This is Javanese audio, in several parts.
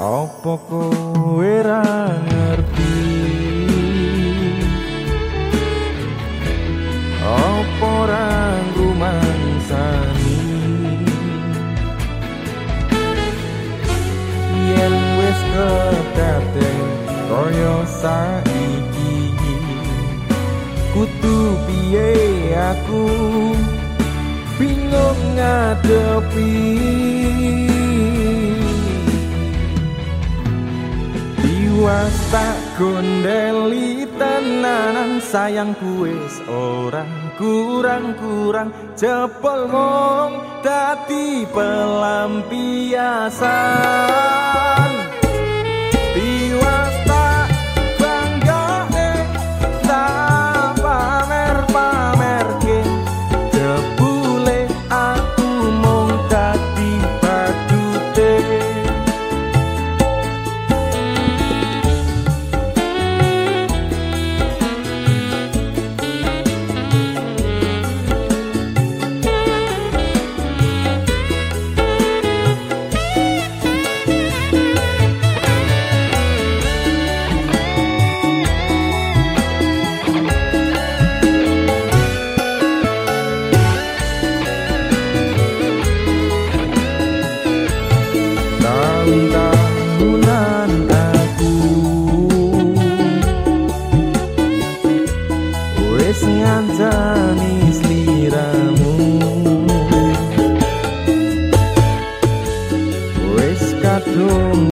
Apa kowe ra ngerti? Apa ra rumangsani Yen wis kedaden kaya saiki Kutu piye aku? Bingung ngadepi. swasta gondeli tenanan sayang kuis orang kurang-kurang. Jebol mong dadi pelampiasan. Thank.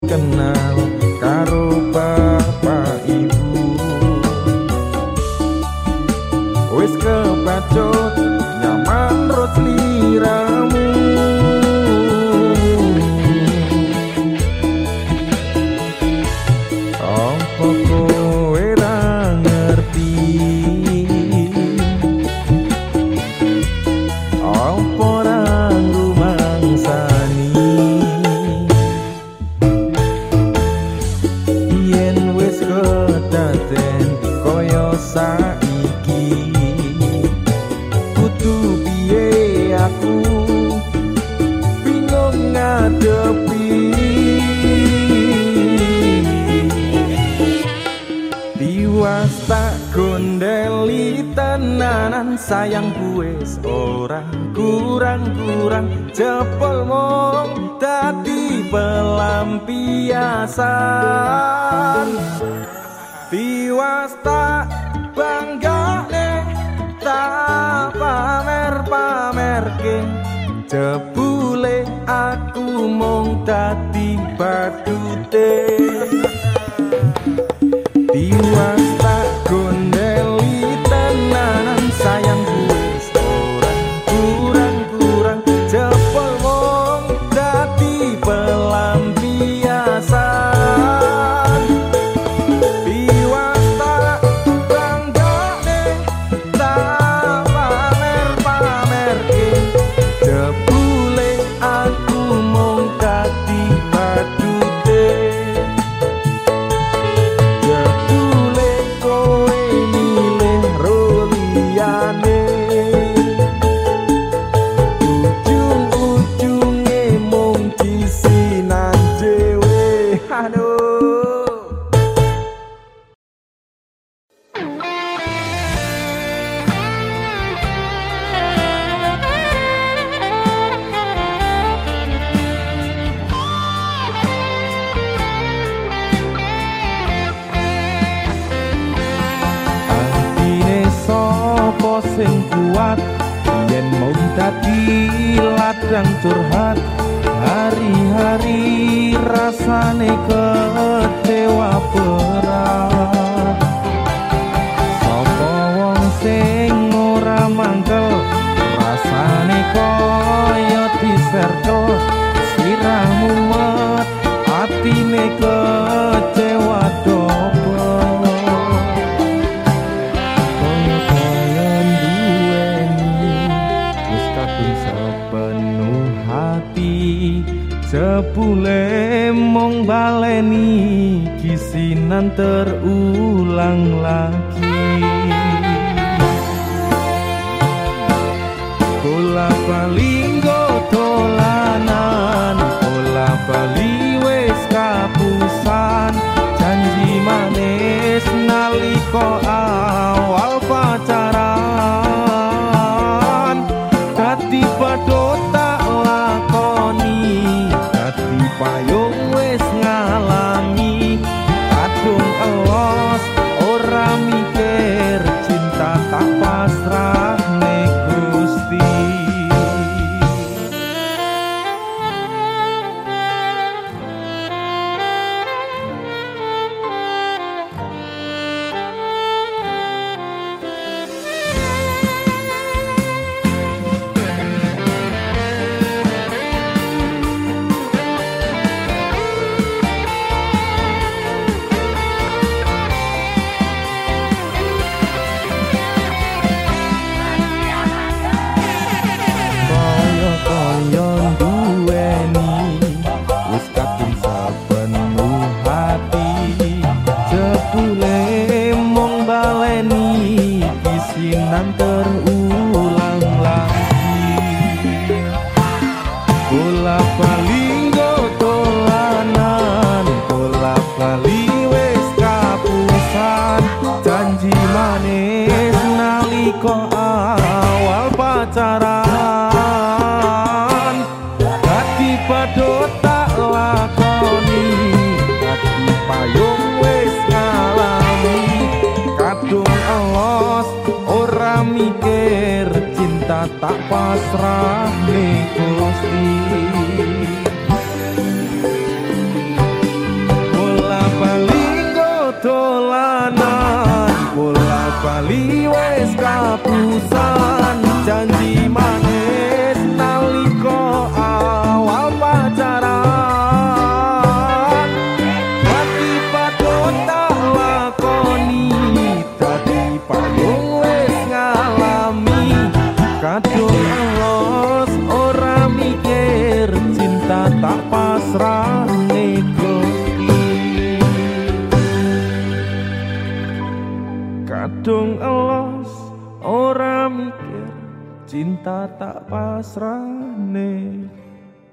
cinta tak pasrah ne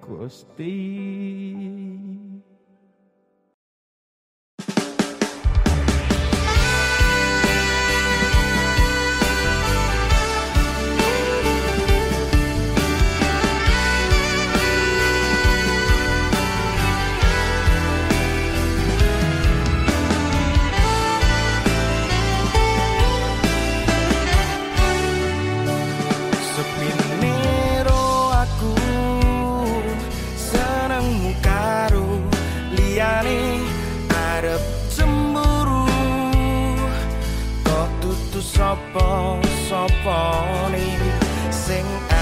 Gusti. sapa sapa sing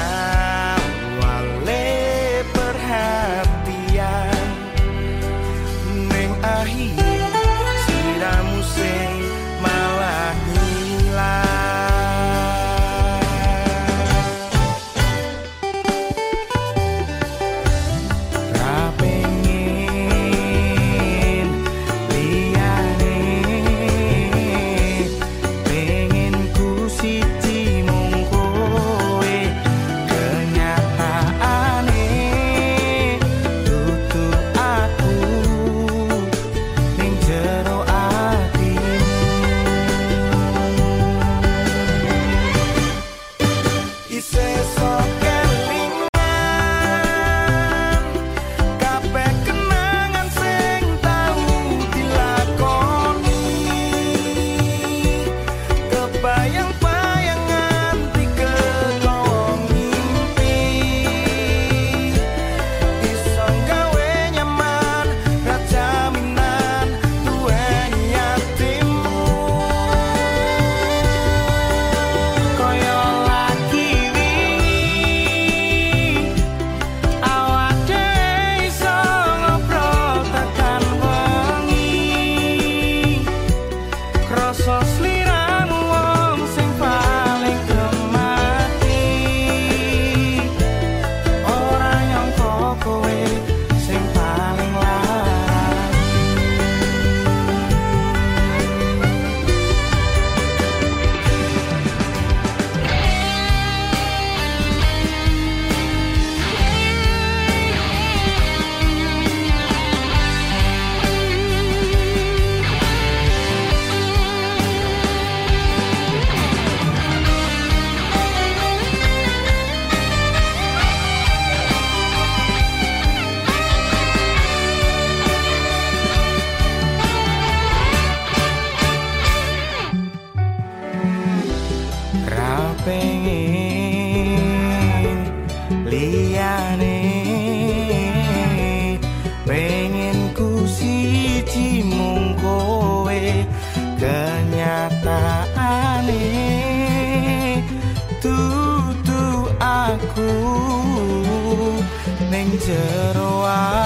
little while.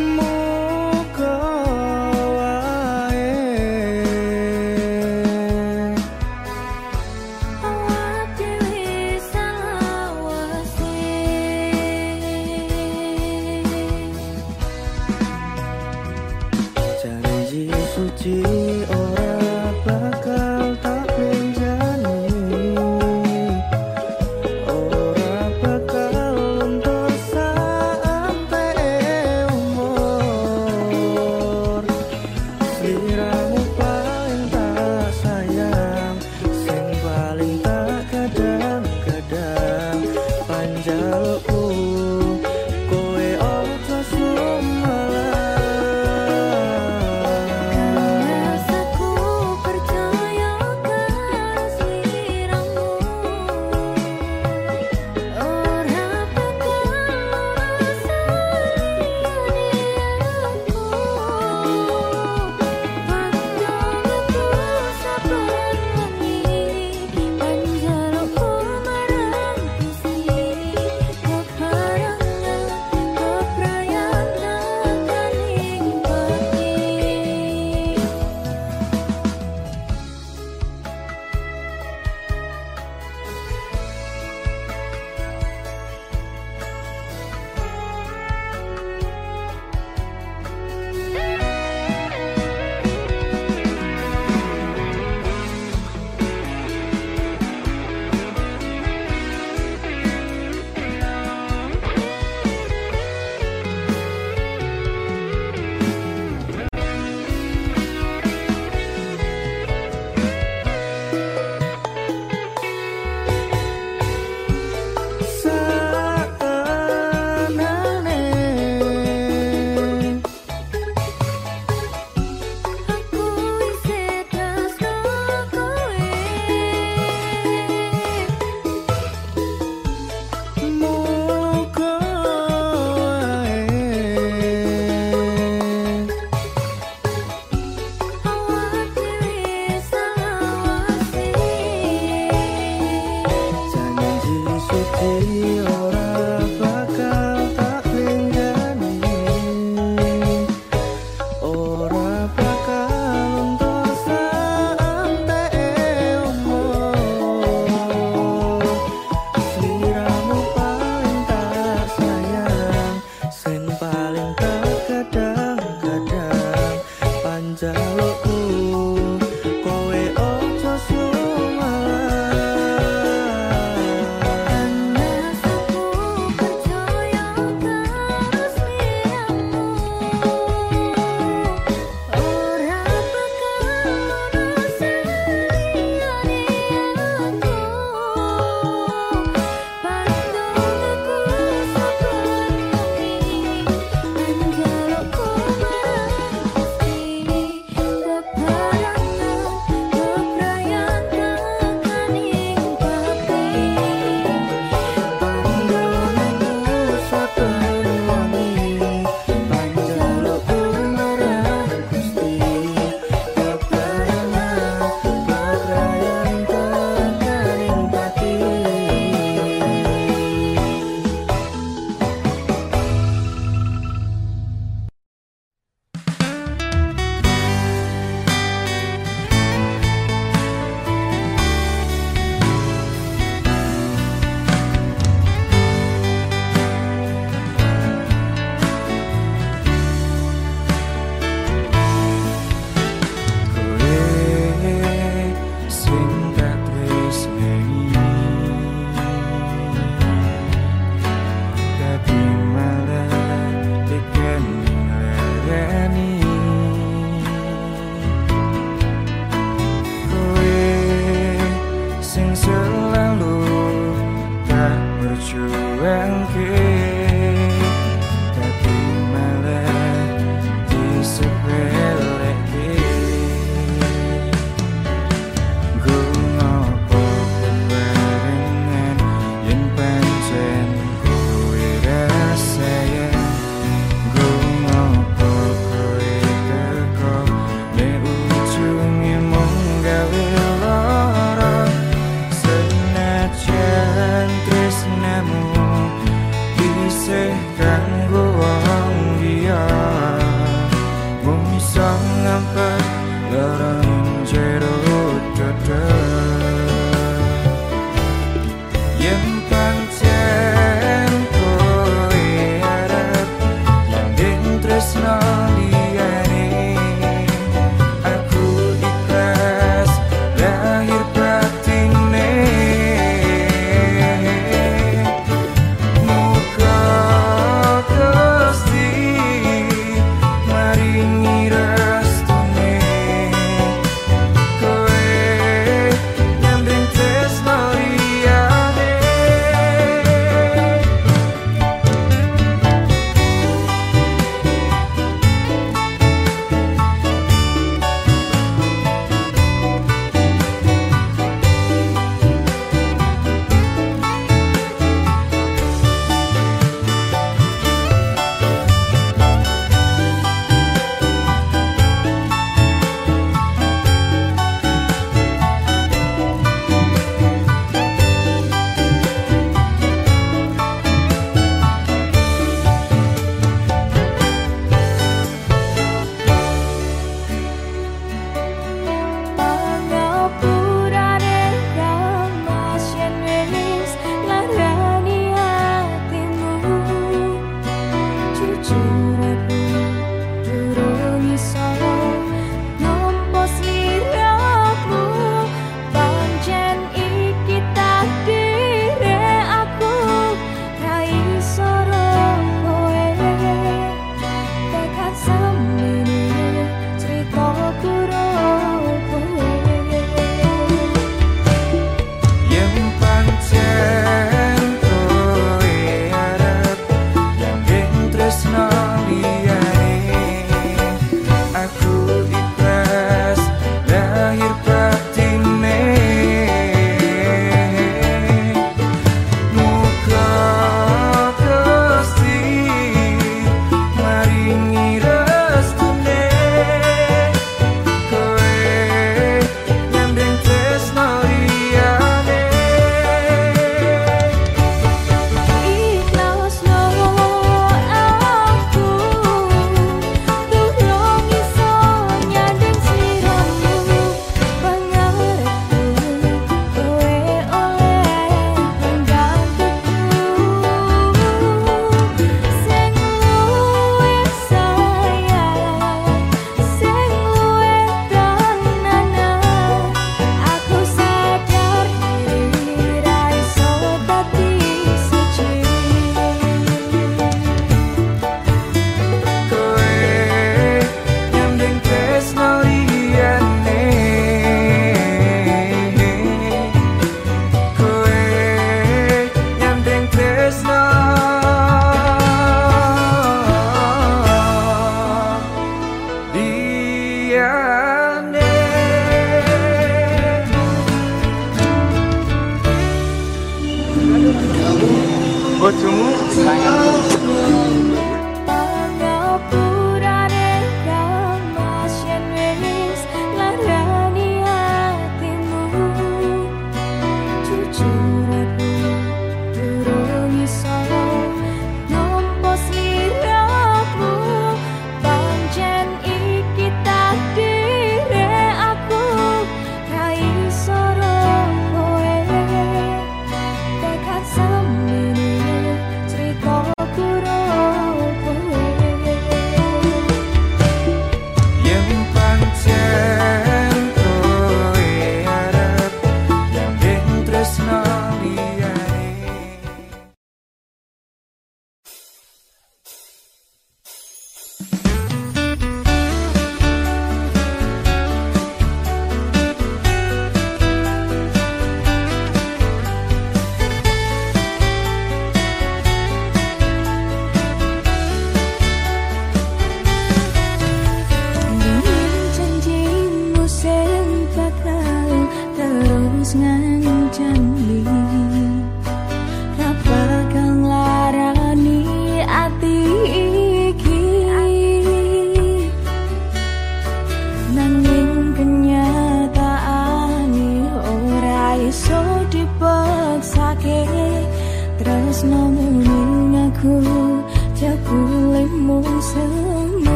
more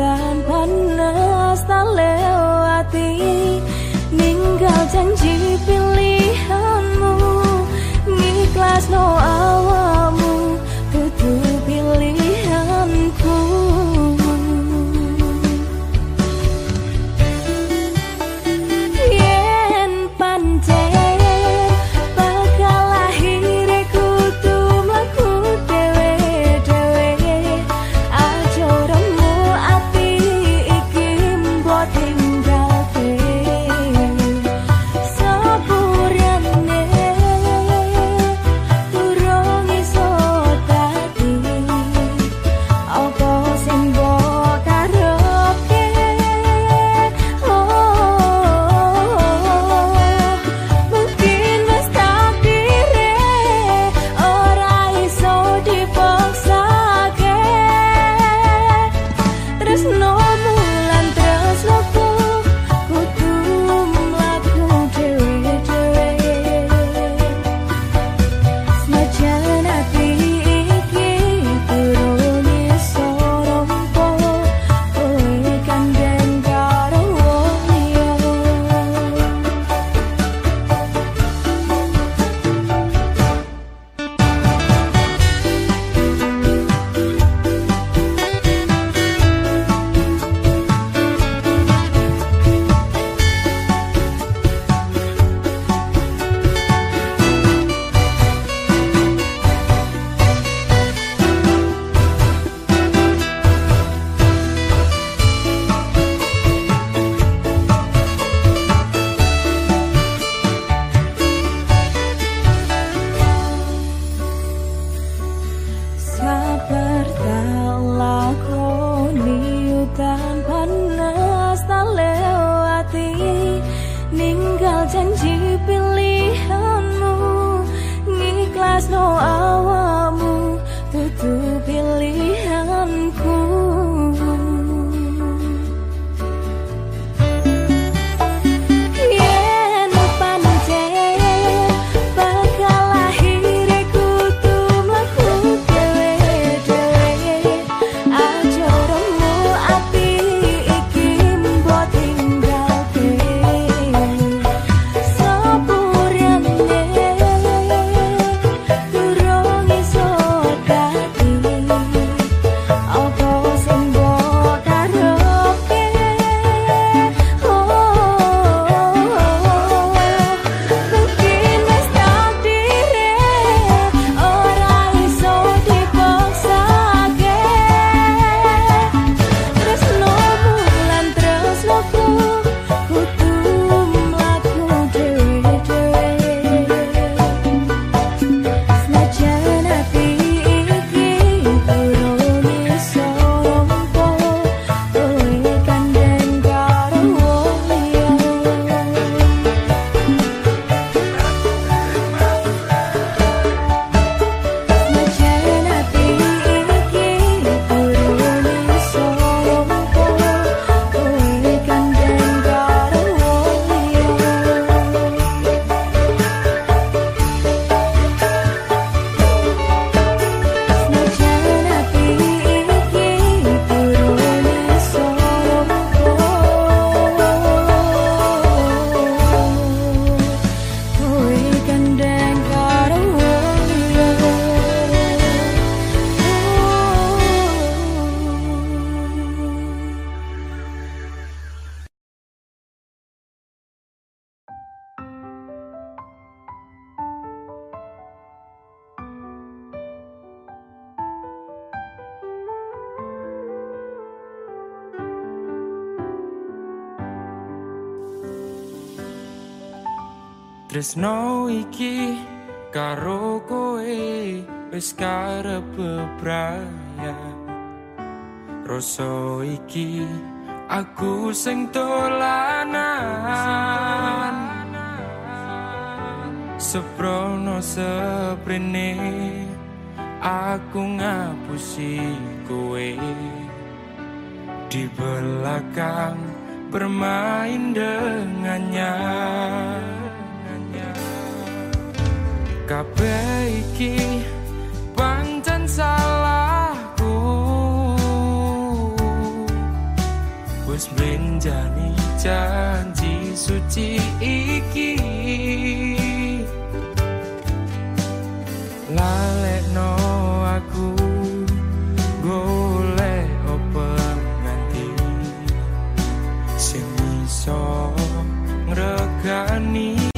การพัน tresno iki karo kowe wis karep praya rasa iki aku sing dolanan. Seprono seprene aku ngapusi kowe di belakang bermain dengannya Kabeiki pancen salahku. Wis menjani janji suci iki. Lalek aku Golek opo nganti Sing iso ngregani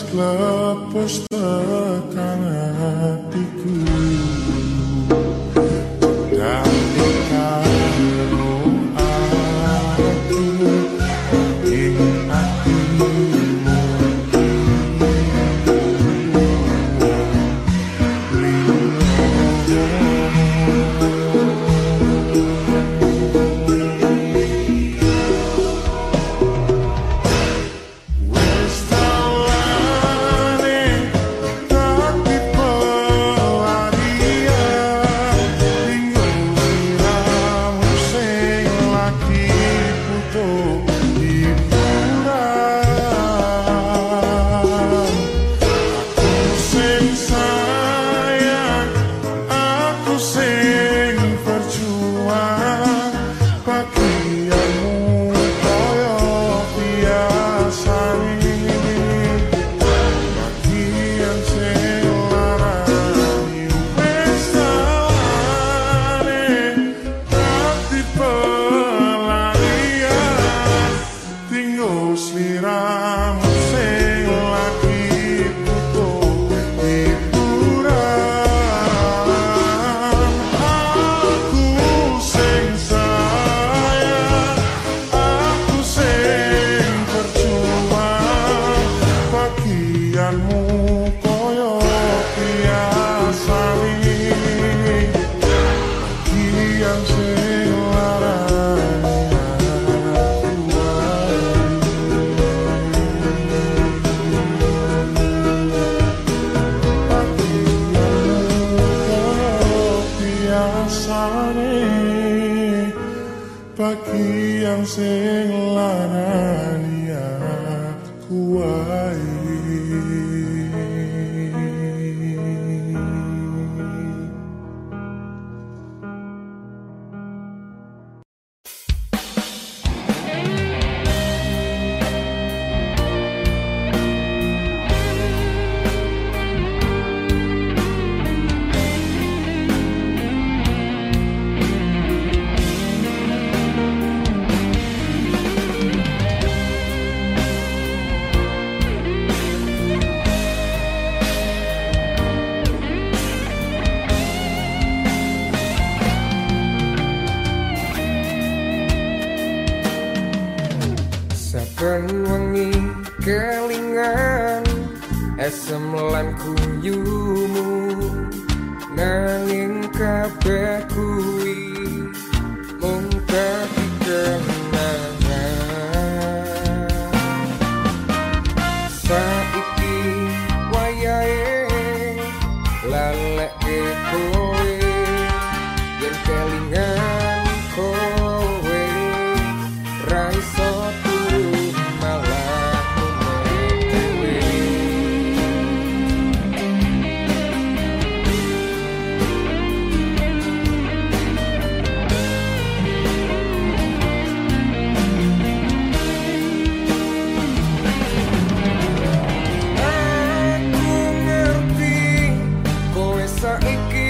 κλάπος θα έκανα Tiang sing lanang make